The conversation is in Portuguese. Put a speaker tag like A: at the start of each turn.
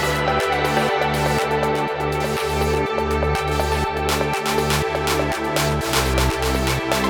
A: Música